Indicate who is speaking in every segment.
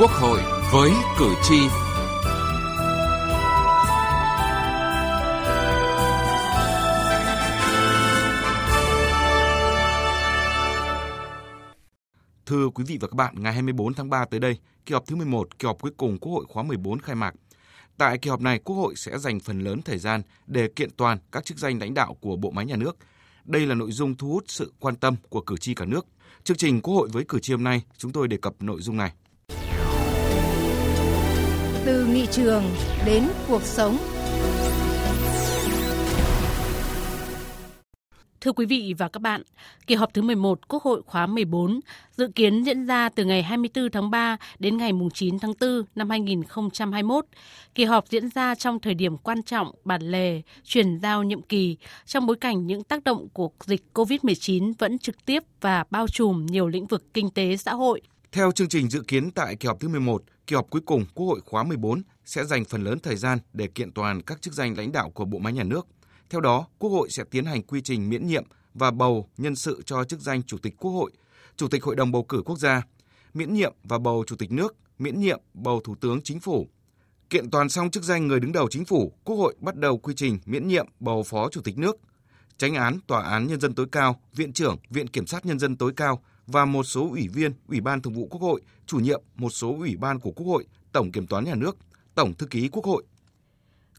Speaker 1: Quốc hội với cử tri. Thưa quý vị và các bạn, ngày 24 tháng 3 tới đây, kỳ họp thứ 11, kỳ họp cuối cùng Quốc hội khóa 14 khai mạc. Tại kỳ họp này, Quốc hội sẽ dành phần lớn thời gian để kiện toàn các chức danh lãnh đạo của bộ máy nhà nước. Đây là nội dung thu hút sự quan tâm của cử tri cả nước. Chương trình Quốc hội với cử tri hôm nay, chúng tôi đề cập nội dung này.
Speaker 2: Từ nghị trường đến cuộc sống.
Speaker 3: Thưa quý vị và các bạn, kỳ họp thứ 11 Quốc hội khóa 14 dự kiến diễn ra từ ngày 24 tháng 3 đến ngày 9 tháng 4 năm 2021. Kỳ họp diễn ra trong thời điểm quan trọng, bản lề, chuyển giao nhiệm kỳ, trong bối cảnh những tác động của dịch COVID-19 vẫn trực tiếp và bao trùm nhiều lĩnh vực kinh tế xã hội.
Speaker 1: Theo chương trình dự kiến tại kỳ họp thứ 11, kỳ họp cuối cùng Quốc hội khóa 14 sẽ dành phần lớn thời gian để kiện toàn các chức danh lãnh đạo của bộ máy nhà nước theo đó, Quốc hội sẽ tiến hành quy trình miễn nhiệm và bầu nhân sự cho chức danh Chủ tịch Quốc hội, Chủ tịch Hội đồng bầu cử quốc gia, miễn nhiệm và bầu Chủ tịch nước, miễn nhiệm bầu Thủ tướng Chính phủ. Kiện toàn xong chức danh người đứng đầu chính phủ, Quốc hội bắt đầu quy trình miễn nhiệm bầu Phó Chủ tịch nước, tránh án Tòa án Nhân dân tối cao, Viện trưởng Viện Kiểm sát Nhân dân tối cao và một số ủy viên Ủy ban Thường vụ Quốc hội, chủ nhiệm một số ủy ban của Quốc hội, Tổng Kiểm toán Nhà nước, Tổng Thư ký Quốc hội,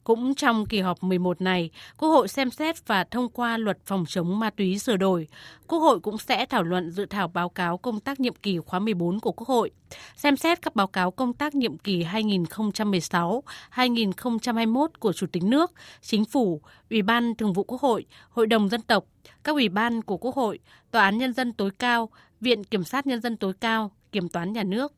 Speaker 3: cũng trong kỳ họp 11 này, Quốc hội xem xét và thông qua luật phòng chống ma túy sửa đổi. Quốc hội cũng sẽ thảo luận dự thảo báo cáo công tác nhiệm kỳ khóa 14 của Quốc hội, xem xét các báo cáo công tác nhiệm kỳ 2016-2021 của Chủ tịch nước, Chính phủ, Ủy ban Thường vụ Quốc hội, Hội đồng Dân tộc, các ủy ban của Quốc hội, Tòa án Nhân dân tối cao, Viện Kiểm sát Nhân dân tối cao, Kiểm toán Nhà nước.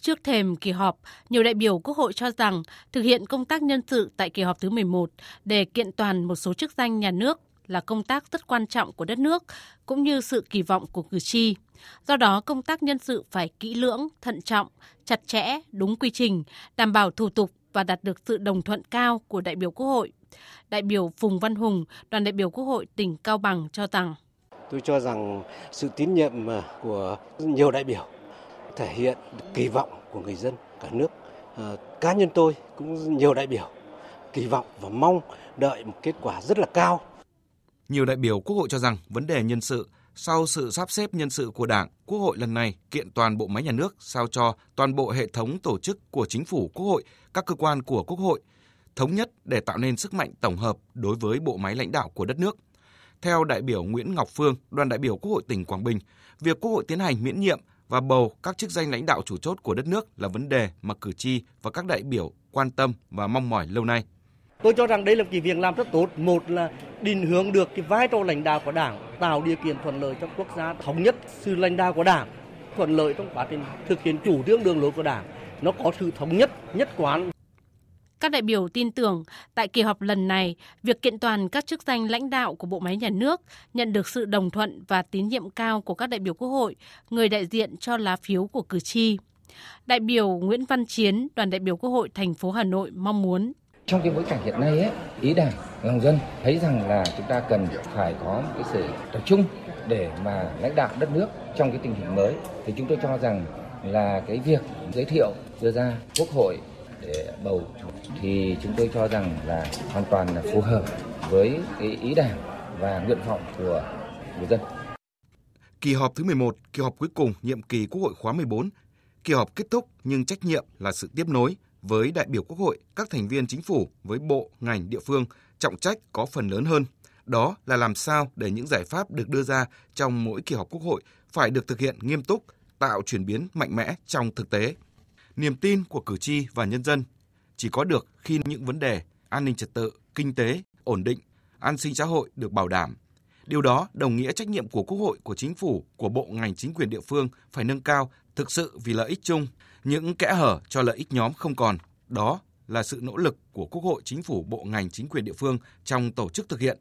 Speaker 3: Trước thềm kỳ họp, nhiều đại biểu Quốc hội cho rằng thực hiện công tác nhân sự tại kỳ họp thứ 11 để kiện toàn một số chức danh nhà nước là công tác rất quan trọng của đất nước cũng như sự kỳ vọng của cử tri. Do đó, công tác nhân sự phải kỹ lưỡng, thận trọng, chặt chẽ, đúng quy trình, đảm bảo thủ tục và đạt được sự đồng thuận cao của đại biểu Quốc hội. Đại biểu Phùng Văn Hùng, đoàn đại biểu Quốc hội tỉnh Cao Bằng cho rằng
Speaker 4: Tôi cho rằng sự tín nhiệm à, của nhiều đại biểu thể hiện kỳ vọng của người dân cả nước. À, cá nhân tôi cũng nhiều đại biểu kỳ vọng và mong đợi một kết quả rất là cao.
Speaker 1: Nhiều đại biểu Quốc hội cho rằng vấn đề nhân sự sau sự sắp xếp nhân sự của Đảng, Quốc hội lần này kiện toàn bộ máy nhà nước sao cho toàn bộ hệ thống tổ chức của chính phủ, Quốc hội, các cơ quan của Quốc hội thống nhất để tạo nên sức mạnh tổng hợp đối với bộ máy lãnh đạo của đất nước. Theo đại biểu Nguyễn Ngọc Phương, đoàn đại biểu Quốc hội tỉnh Quảng Bình, việc Quốc hội tiến hành miễn nhiệm và bầu các chức danh lãnh đạo chủ chốt của đất nước là vấn đề mà cử tri và các đại biểu quan tâm và mong mỏi lâu nay.
Speaker 5: Tôi cho rằng đây là kỳ việc làm rất tốt. Một là định hướng được cái vai trò lãnh đạo của Đảng, tạo điều kiện thuận lợi cho quốc gia thống nhất sự lãnh đạo của Đảng, thuận lợi trong quá trình thực hiện chủ trương đường lối của Đảng. Nó có sự thống nhất, nhất quán
Speaker 3: các đại biểu tin tưởng tại kỳ họp lần này, việc kiện toàn các chức danh lãnh đạo của bộ máy nhà nước nhận được sự đồng thuận và tín nhiệm cao của các đại biểu Quốc hội, người đại diện cho lá phiếu của cử tri. Đại biểu Nguyễn Văn Chiến, đoàn đại biểu Quốc hội thành phố Hà Nội mong muốn
Speaker 6: trong cái bối cảnh hiện nay ấy, ý đảng lòng dân thấy rằng là chúng ta cần phải có một cái sự tập trung để mà lãnh đạo đất nước trong cái tình hình mới thì chúng tôi cho rằng là cái việc giới thiệu đưa ra quốc hội để bầu thì chúng tôi cho rằng là hoàn toàn là phù hợp với cái ý đảng và nguyện vọng của người dân.
Speaker 1: Kỳ họp thứ 11, kỳ họp cuối cùng nhiệm kỳ Quốc hội khóa 14. Kỳ họp kết thúc nhưng trách nhiệm là sự tiếp nối với đại biểu Quốc hội, các thành viên chính phủ với bộ, ngành, địa phương trọng trách có phần lớn hơn. Đó là làm sao để những giải pháp được đưa ra trong mỗi kỳ họp Quốc hội phải được thực hiện nghiêm túc, tạo chuyển biến mạnh mẽ trong thực tế. Niềm tin của cử tri và nhân dân chỉ có được khi những vấn đề an ninh trật tự, kinh tế, ổn định, an sinh xã hội được bảo đảm. Điều đó đồng nghĩa trách nhiệm của Quốc hội, của chính phủ, của bộ ngành chính quyền địa phương phải nâng cao thực sự vì lợi ích chung, những kẽ hở cho lợi ích nhóm không còn. Đó là sự nỗ lực của Quốc hội, chính phủ, bộ ngành chính quyền địa phương trong tổ chức thực hiện.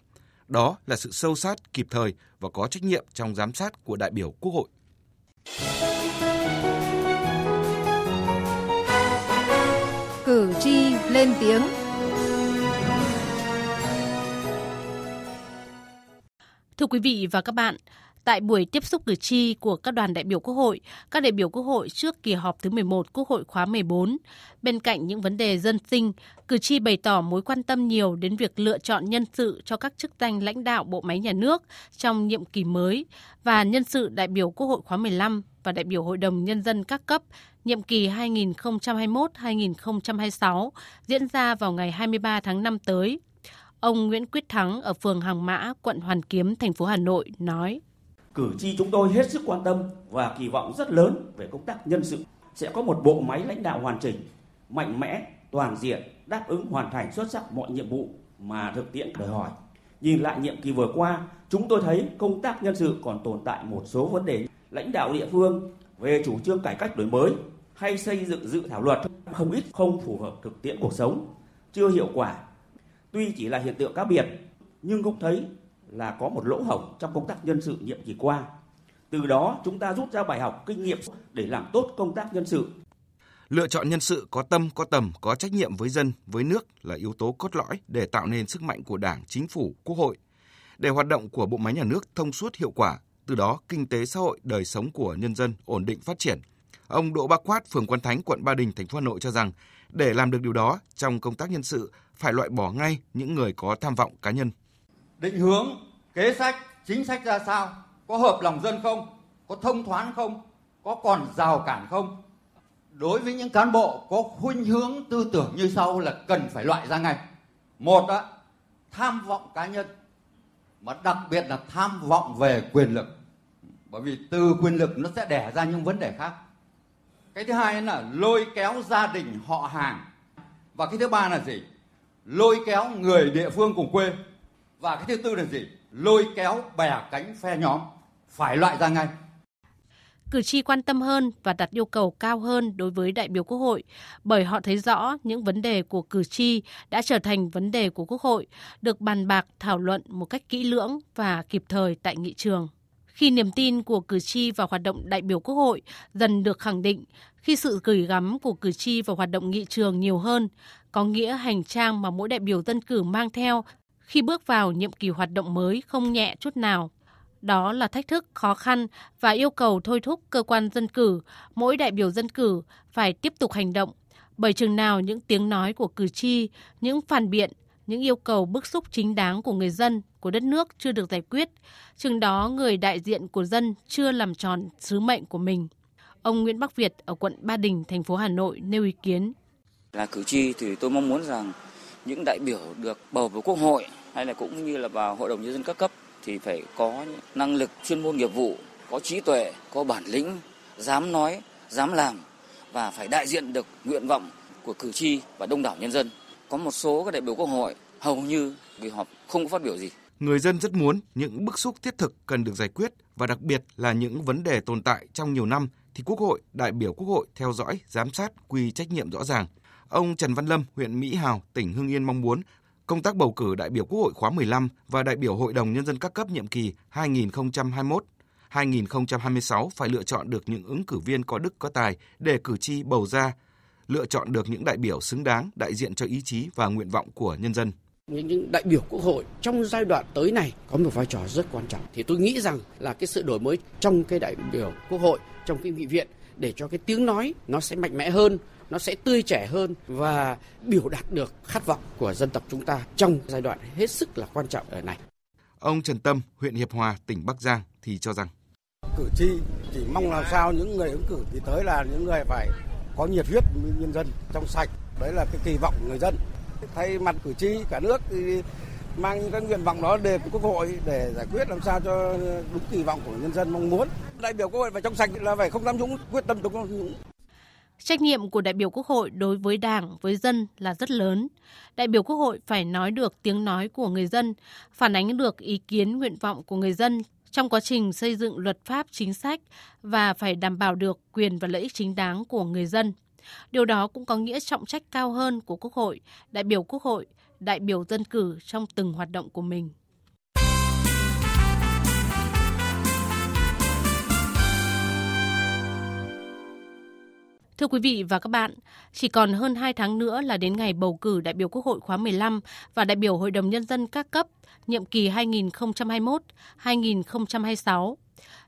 Speaker 1: Đó là sự sâu sát, kịp thời và có trách nhiệm trong giám sát của đại biểu Quốc hội.
Speaker 2: Cử tri lên tiếng.
Speaker 3: Thưa quý vị và các bạn, Tại buổi tiếp xúc cử tri của các đoàn đại biểu Quốc hội, các đại biểu Quốc hội trước kỳ họp thứ 11 Quốc hội khóa 14, bên cạnh những vấn đề dân sinh, cử tri bày tỏ mối quan tâm nhiều đến việc lựa chọn nhân sự cho các chức danh lãnh đạo bộ máy nhà nước trong nhiệm kỳ mới và nhân sự đại biểu Quốc hội khóa 15 và đại biểu Hội đồng Nhân dân các cấp nhiệm kỳ 2021-2026 diễn ra vào ngày 23 tháng 5 tới. Ông Nguyễn Quyết Thắng ở phường Hàng Mã, quận Hoàn Kiếm, thành phố Hà Nội nói.
Speaker 7: Cử tri chúng tôi hết sức quan tâm và kỳ vọng rất lớn về công tác nhân sự. Sẽ có một bộ máy lãnh đạo hoàn chỉnh, mạnh mẽ, toàn diện, đáp ứng hoàn thành xuất sắc mọi nhiệm vụ mà thực tiễn đòi hỏi. Nhìn lại nhiệm kỳ vừa qua, chúng tôi thấy công tác nhân sự còn tồn tại một số vấn đề lãnh đạo địa phương về chủ trương cải cách đổi mới hay xây dựng dự thảo luật không ít không phù hợp thực tiễn cuộc sống, chưa hiệu quả. Tuy chỉ là hiện tượng cá biệt, nhưng cũng thấy là có một lỗ hổng trong công tác nhân sự nhiệm kỳ qua. Từ đó chúng ta rút ra bài học kinh nghiệm để làm tốt công tác nhân sự.
Speaker 1: Lựa chọn nhân sự có tâm, có tầm, có trách nhiệm với dân, với nước là yếu tố cốt lõi để tạo nên sức mạnh của Đảng, Chính phủ, Quốc hội. Để hoạt động của bộ máy nhà nước thông suốt hiệu quả, từ đó kinh tế xã hội, đời sống của nhân dân ổn định phát triển. Ông Đỗ Bá Quát, phường Quan Thánh, quận Ba Đình, thành phố Hà Nội cho rằng, để làm được điều đó, trong công tác nhân sự phải loại bỏ ngay những người có tham vọng cá nhân.
Speaker 8: Định hướng, kế sách, chính sách ra sao? Có hợp lòng dân không? Có thông thoáng không? Có còn rào cản không? Đối với những cán bộ có khuynh hướng tư tưởng như sau là cần phải loại ra ngay. Một á, tham vọng cá nhân mà đặc biệt là tham vọng về quyền lực bởi vì từ quyền lực nó sẽ đẻ ra những vấn đề khác cái thứ hai là lôi kéo gia đình họ hàng. Và cái thứ ba là gì? Lôi kéo người địa phương cùng quê. Và cái thứ tư là gì? Lôi kéo bè cánh phe nhóm. Phải loại ra ngay.
Speaker 3: Cử tri quan tâm hơn và đặt yêu cầu cao hơn đối với đại biểu Quốc hội bởi họ thấy rõ những vấn đề của cử tri đã trở thành vấn đề của Quốc hội, được bàn bạc thảo luận một cách kỹ lưỡng và kịp thời tại nghị trường. Khi niềm tin của cử tri vào hoạt động đại biểu Quốc hội dần được khẳng định, khi sự gửi gắm của cử tri vào hoạt động nghị trường nhiều hơn, có nghĩa hành trang mà mỗi đại biểu dân cử mang theo khi bước vào nhiệm kỳ hoạt động mới không nhẹ chút nào. Đó là thách thức khó khăn và yêu cầu thôi thúc cơ quan dân cử, mỗi đại biểu dân cử phải tiếp tục hành động. Bởi chừng nào những tiếng nói của cử tri, những phản biện, những yêu cầu bức xúc chính đáng của người dân, của đất nước chưa được giải quyết, chừng đó người đại diện của dân chưa làm tròn sứ mệnh của mình. Ông Nguyễn Bắc Việt ở quận Ba Đình, thành phố Hà Nội nêu ý kiến.
Speaker 9: Là cử tri thì tôi mong muốn rằng những đại biểu được bầu vào Quốc hội hay là cũng như là vào Hội đồng Nhân dân các cấp thì phải có năng lực chuyên môn nghiệp vụ, có trí tuệ, có bản lĩnh, dám nói, dám làm và phải đại diện được nguyện vọng của cử tri và đông đảo nhân dân. Có một số các đại biểu quốc hội hầu như kỳ họp không có phát biểu gì.
Speaker 1: Người dân rất muốn những bức xúc thiết thực cần được giải quyết và đặc biệt là những vấn đề tồn tại trong nhiều năm thì Quốc hội, đại biểu Quốc hội theo dõi, giám sát, quy trách nhiệm rõ ràng. Ông Trần Văn Lâm, huyện Mỹ Hào, tỉnh Hưng Yên mong muốn công tác bầu cử đại biểu Quốc hội khóa 15 và đại biểu Hội đồng Nhân dân các cấp nhiệm kỳ 2021-2026 phải lựa chọn được những ứng cử viên có đức có tài để cử tri bầu ra, lựa chọn được những đại biểu xứng đáng đại diện cho ý chí và nguyện vọng của nhân dân.
Speaker 10: Những đại biểu quốc hội trong giai đoạn tới này có một vai trò rất quan trọng. Thì tôi nghĩ rằng là cái sự đổi mới trong cái đại biểu quốc hội, trong cái nghị viện để cho cái tiếng nói nó sẽ mạnh mẽ hơn, nó sẽ tươi trẻ hơn và biểu đạt được khát vọng của dân tộc chúng ta trong giai đoạn hết sức là quan trọng ở này.
Speaker 1: Ông Trần Tâm, huyện Hiệp Hòa, tỉnh Bắc Giang thì cho rằng
Speaker 11: cử tri chỉ mong làm sao những người ứng cử thì tới là những người phải có nhiệt huyết với nhân dân trong sạch. Đấy là cái kỳ vọng của người dân. Thay mặt cử tri cả nước thì mang những cái nguyện vọng đó đề quốc hội để giải quyết làm sao cho đúng kỳ vọng của nhân dân mong muốn. Đại biểu quốc hội phải trong sạch là phải không tham nhũng quyết tâm chống tham nhũng.
Speaker 3: Trách nhiệm của đại biểu Quốc hội đối với Đảng, với dân là rất lớn. Đại biểu Quốc hội phải nói được tiếng nói của người dân, phản ánh được ý kiến nguyện vọng của người dân trong quá trình xây dựng luật pháp chính sách và phải đảm bảo được quyền và lợi ích chính đáng của người dân. Điều đó cũng có nghĩa trọng trách cao hơn của Quốc hội, đại biểu Quốc hội, đại biểu dân cử trong từng hoạt động của mình. Thưa quý vị và các bạn, chỉ còn hơn 2 tháng nữa là đến ngày bầu cử đại biểu Quốc hội khóa 15 và đại biểu Hội đồng Nhân dân các cấp nhiệm kỳ 2021-2026.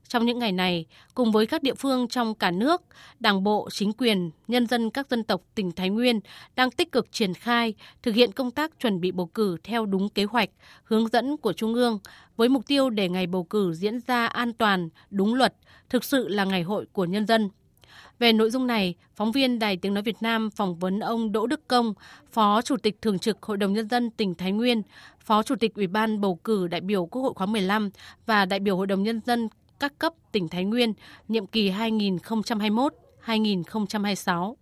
Speaker 3: Trong những ngày này, cùng với các địa phương trong cả nước, Đảng bộ, chính quyền, nhân dân các dân tộc tỉnh Thái Nguyên đang tích cực triển khai, thực hiện công tác chuẩn bị bầu cử theo đúng kế hoạch, hướng dẫn của Trung ương, với mục tiêu để ngày bầu cử diễn ra an toàn, đúng luật, thực sự là ngày hội của nhân dân. Về nội dung này, phóng viên Đài Tiếng Nói Việt Nam phỏng vấn ông Đỗ Đức Công, Phó Chủ tịch Thường trực Hội đồng Nhân dân tỉnh Thái Nguyên, Phó Chủ tịch Ủy ban bầu cử đại biểu Quốc hội khóa 15 và đại biểu Hội đồng Nhân dân các cấp tỉnh Thái Nguyên, nhiệm kỳ 2021-2026.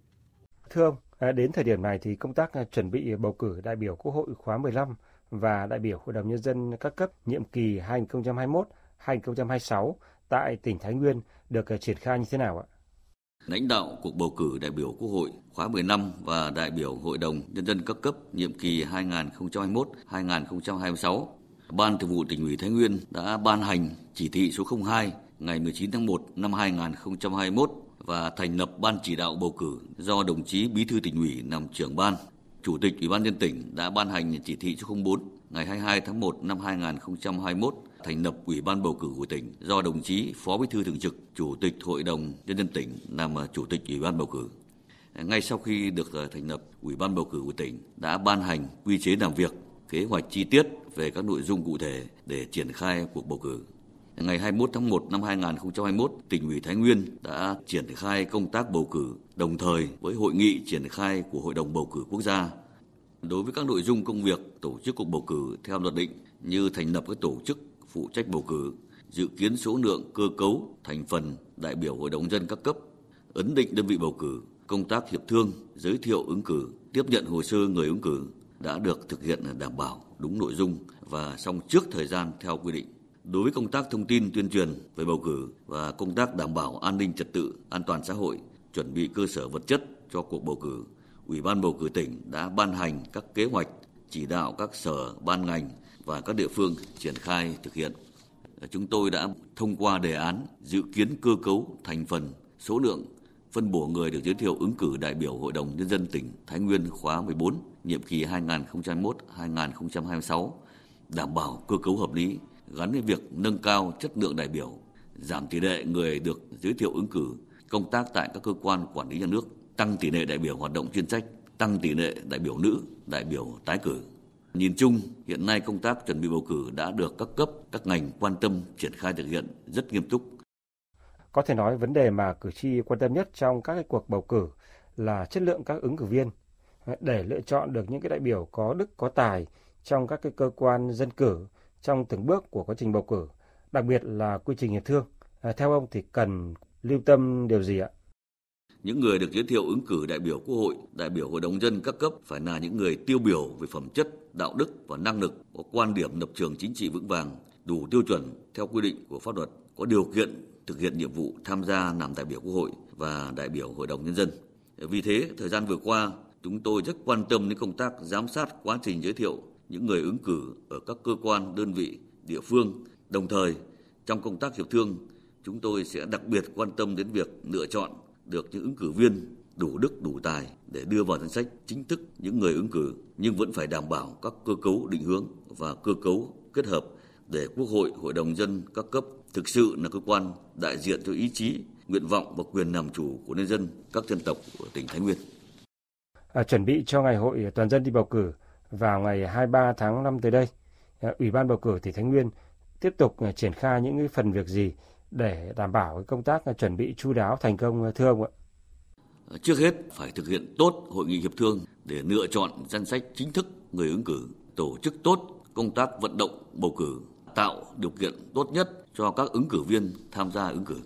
Speaker 12: Thưa ông, à, đến thời điểm này thì công tác à, chuẩn bị bầu cử đại biểu Quốc hội khóa 15 và đại biểu Hội đồng Nhân dân các cấp nhiệm kỳ 2021-2026 tại tỉnh Thái Nguyên được à, triển khai như thế nào ạ?
Speaker 13: Lãnh đạo cuộc bầu cử đại biểu Quốc hội khóa 15 và đại biểu Hội đồng Nhân dân các cấp nhiệm kỳ 2021-2026, Ban Thường vụ tỉnh ủy Thái Nguyên đã ban hành chỉ thị số 02 ngày 19 tháng 1 năm 2021 và thành lập ban chỉ đạo bầu cử do đồng chí Bí thư tỉnh ủy làm trưởng ban. Chủ tịch Ủy ban nhân tỉnh đã ban hành chỉ thị số 04 ngày 22 tháng 1 năm 2021 thành lập Ủy ban bầu cử của tỉnh do đồng chí Phó Bí thư thường trực, Chủ tịch Hội đồng nhân dân tỉnh làm à, Chủ tịch Ủy ban bầu cử. Ngay sau khi được à, thành lập, Ủy ban bầu cử của tỉnh đã ban hành quy chế làm việc, kế hoạch chi tiết về các nội dung cụ thể để triển khai cuộc bầu cử. Ngày 21 tháng 1 năm 2021, tỉnh ủy Thái Nguyên đã triển khai công tác bầu cử đồng thời với hội nghị triển khai của Hội đồng bầu cử quốc gia. Đối với các nội dung công việc tổ chức cuộc bầu cử theo luật định như thành lập các tổ chức phụ trách bầu cử, dự kiến số lượng cơ cấu thành phần đại biểu Hội đồng dân các cấp, ấn định đơn vị bầu cử, công tác hiệp thương, giới thiệu ứng cử, tiếp nhận hồ sơ người ứng cử đã được thực hiện đảm bảo đúng nội dung và xong trước thời gian theo quy định. Đối với công tác thông tin tuyên truyền về bầu cử và công tác đảm bảo an ninh trật tự, an toàn xã hội, chuẩn bị cơ sở vật chất cho cuộc bầu cử, Ủy ban bầu cử tỉnh đã ban hành các kế hoạch chỉ đạo các sở, ban ngành và các địa phương triển khai thực hiện. Chúng tôi đã thông qua đề án dự kiến cơ cấu thành phần số lượng phân bổ người được giới thiệu ứng cử đại biểu Hội đồng Nhân dân tỉnh Thái Nguyên khóa 14, nhiệm kỳ 2021-2026, đảm bảo cơ cấu hợp lý, gắn với việc nâng cao chất lượng đại biểu, giảm tỷ lệ người được giới thiệu ứng cử, công tác tại các cơ quan quản lý nhà nước, tăng tỷ lệ đại biểu hoạt động chuyên trách, tăng tỷ lệ đại biểu nữ, đại biểu tái cử. Nhìn chung, hiện nay công tác chuẩn bị bầu cử đã được các cấp, các ngành quan tâm triển khai thực hiện rất nghiêm túc.
Speaker 12: Có thể nói vấn đề mà cử tri quan tâm nhất trong các cuộc bầu cử là chất lượng các ứng cử viên để lựa chọn được những cái đại biểu có đức có tài trong các cái cơ quan dân cử trong từng bước của quá trình bầu cử, đặc biệt là quy trình hiệp thương. À, theo ông thì cần lưu tâm điều gì ạ?
Speaker 13: Những người được giới thiệu ứng cử đại biểu Quốc hội, đại biểu Hội đồng dân các cấp phải là những người tiêu biểu về phẩm chất, đạo đức và năng lực, có quan điểm lập trường chính trị vững vàng, đủ tiêu chuẩn theo quy định của pháp luật, có điều kiện thực hiện nhiệm vụ tham gia làm đại biểu Quốc hội và đại biểu Hội đồng nhân dân. Vì thế, thời gian vừa qua, chúng tôi rất quan tâm đến công tác giám sát quá trình giới thiệu những người ứng cử ở các cơ quan, đơn vị, địa phương. Đồng thời, trong công tác hiệp thương, chúng tôi sẽ đặc biệt quan tâm đến việc lựa chọn được những ứng cử viên đủ đức đủ tài để đưa vào danh sách chính thức những người ứng cử nhưng vẫn phải đảm bảo các cơ cấu định hướng và cơ cấu kết hợp để Quốc hội, Hội đồng dân các cấp thực sự là cơ quan đại diện cho ý chí, nguyện vọng và quyền làm chủ của nhân dân các dân tộc của tỉnh Thái Nguyên.
Speaker 12: À, chuẩn bị cho ngày hội toàn dân đi bầu cử vào ngày 23 tháng 5 tới đây, à, Ủy ban bầu cử tỉnh Thái Nguyên tiếp tục à, triển khai những phần việc gì để đảm bảo công tác chuẩn bị chu đáo thành công thưa ông ạ?
Speaker 13: Trước hết phải thực hiện tốt hội nghị hiệp thương để lựa chọn danh sách chính thức người ứng cử, tổ chức tốt công tác vận động bầu cử, tạo điều kiện tốt nhất cho các ứng cử viên tham gia ứng cử.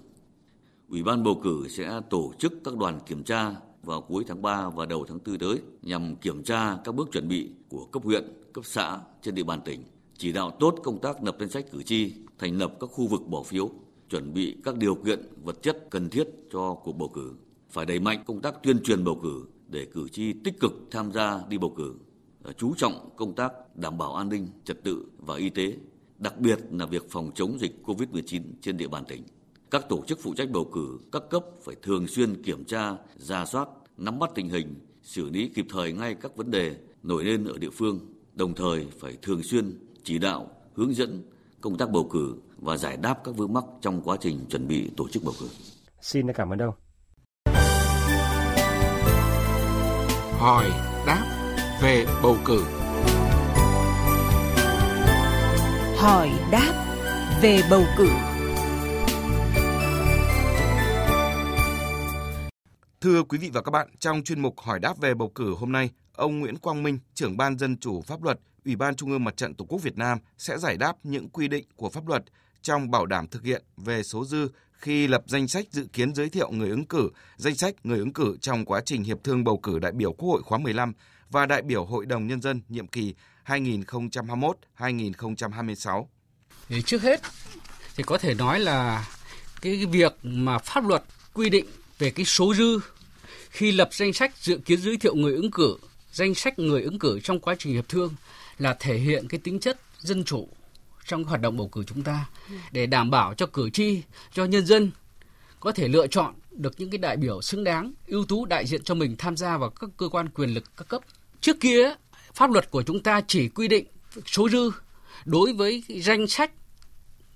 Speaker 13: Ủy ban bầu cử sẽ tổ chức các đoàn kiểm tra vào cuối tháng 3 và đầu tháng 4 tới nhằm kiểm tra các bước chuẩn bị của cấp huyện, cấp xã trên địa bàn tỉnh, chỉ đạo tốt công tác lập danh sách cử tri, thành lập các khu vực bỏ phiếu, chuẩn bị các điều kiện vật chất cần thiết cho cuộc bầu cử. Phải đẩy mạnh công tác tuyên truyền bầu cử để cử tri tích cực tham gia đi bầu cử, à, chú trọng công tác đảm bảo an ninh, trật tự và y tế, đặc biệt là việc phòng chống dịch COVID-19 trên địa bàn tỉnh. Các tổ chức phụ trách bầu cử các cấp phải thường xuyên kiểm tra, ra soát, nắm bắt tình hình, xử lý kịp thời ngay các vấn đề nổi lên ở địa phương, đồng thời phải thường xuyên chỉ đạo, hướng dẫn công tác bầu cử và giải đáp các vướng mắc trong quá trình chuẩn bị tổ chức bầu cử.
Speaker 12: Xin cảm ơn ông.
Speaker 14: Hỏi đáp về bầu cử.
Speaker 2: Hỏi đáp về bầu cử.
Speaker 1: Thưa quý vị và các bạn, trong chuyên mục hỏi đáp về bầu cử hôm nay, ông Nguyễn Quang Minh, trưởng ban dân chủ pháp luật, Ủy ban Trung ương Mặt trận Tổ quốc Việt Nam sẽ giải đáp những quy định của pháp luật trong bảo đảm thực hiện về số dư khi lập danh sách dự kiến giới thiệu người ứng cử, danh sách người ứng cử trong quá trình hiệp thương bầu cử đại biểu Quốc hội khóa 15 và đại biểu Hội đồng Nhân dân nhiệm kỳ 2021-2026.
Speaker 10: Thì trước hết thì có thể nói là cái việc mà pháp luật quy định về cái số dư khi lập danh sách dự kiến giới thiệu người ứng cử, danh sách người ứng cử trong quá trình hiệp thương là thể hiện cái tính chất dân chủ trong hoạt động bầu cử chúng ta để đảm bảo cho cử tri, cho nhân dân có thể lựa chọn được những cái đại biểu xứng đáng, ưu tú đại diện cho mình tham gia vào các cơ quan quyền lực các cấp. Trước kia, pháp luật của chúng ta chỉ quy định số dư đối với danh sách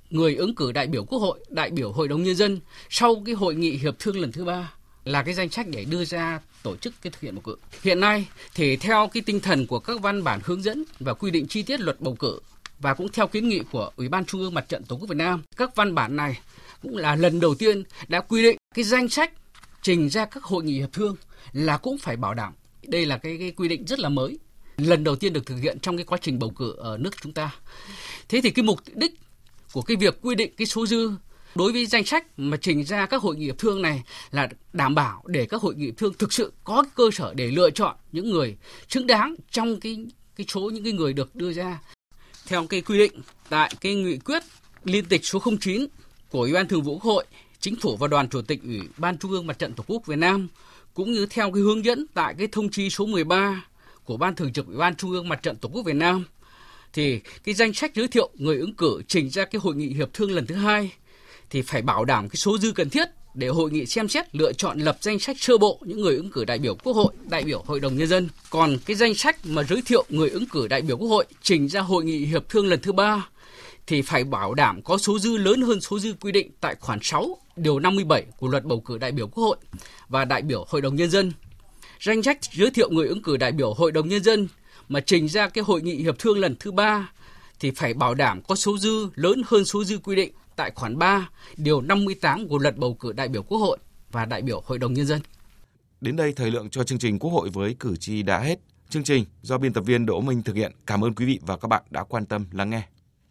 Speaker 10: người ứng cử đại biểu Quốc hội, đại biểu Hội đồng Nhân dân sau cái hội nghị hiệp thương lần thứ ba là cái danh sách để đưa ra tổ chức cái thực hiện bầu cử. Hiện nay thì theo cái tinh thần của các văn bản hướng dẫn và quy định chi tiết luật bầu cử và cũng theo kiến nghị của Ủy ban Trung ương Mặt trận Tổ quốc Việt Nam, các văn bản này cũng là lần đầu tiên đã quy định cái danh sách trình ra các hội nghị hiệp thương là cũng phải bảo đảm. Đây là cái, cái quy định rất là mới, lần đầu tiên được thực hiện trong cái quá trình bầu cử ở nước chúng ta. Thế thì cái mục đích của cái việc quy định cái số dư đối với danh sách mà trình ra các hội nghị hiệp thương này là đảm bảo để các hội nghị hiệp thương thực sự có cái cơ sở để lựa chọn những người xứng đáng trong cái cái số những cái người được đưa ra theo cái quy định tại cái nghị quyết liên tịch số 09 của Ủy ban Thường vụ Quốc hội, Chính phủ và Đoàn Chủ tịch Ủy ban Trung ương Mặt trận Tổ quốc Việt Nam cũng như theo cái hướng dẫn tại cái thông chi số 13 của Ban Thường trực Ủy ban Trung ương Mặt trận Tổ quốc Việt Nam thì cái danh sách giới thiệu người ứng cử trình ra cái hội nghị hiệp thương lần thứ hai thì phải bảo đảm cái số dư cần thiết để hội nghị xem xét lựa chọn lập danh sách sơ bộ những người ứng cử đại biểu Quốc hội, đại biểu Hội đồng nhân dân. Còn cái danh sách mà giới thiệu người ứng cử đại biểu Quốc hội trình ra hội nghị hiệp thương lần thứ ba thì phải bảo đảm có số dư lớn hơn số dư quy định tại khoản 6 điều 57 của luật bầu cử đại biểu Quốc hội và đại biểu Hội đồng nhân dân. Danh sách giới thiệu người ứng cử đại biểu Hội đồng nhân dân mà trình ra cái hội nghị hiệp thương lần thứ ba thì phải bảo đảm có số dư lớn hơn số dư quy định tại khoản 3, điều 58 của luật bầu cử đại biểu Quốc hội và đại biểu Hội đồng Nhân dân.
Speaker 1: Đến đây thời lượng cho chương trình Quốc hội với cử tri đã hết. Chương trình do biên tập viên Đỗ Minh thực hiện. Cảm ơn quý vị và các bạn đã quan tâm lắng nghe.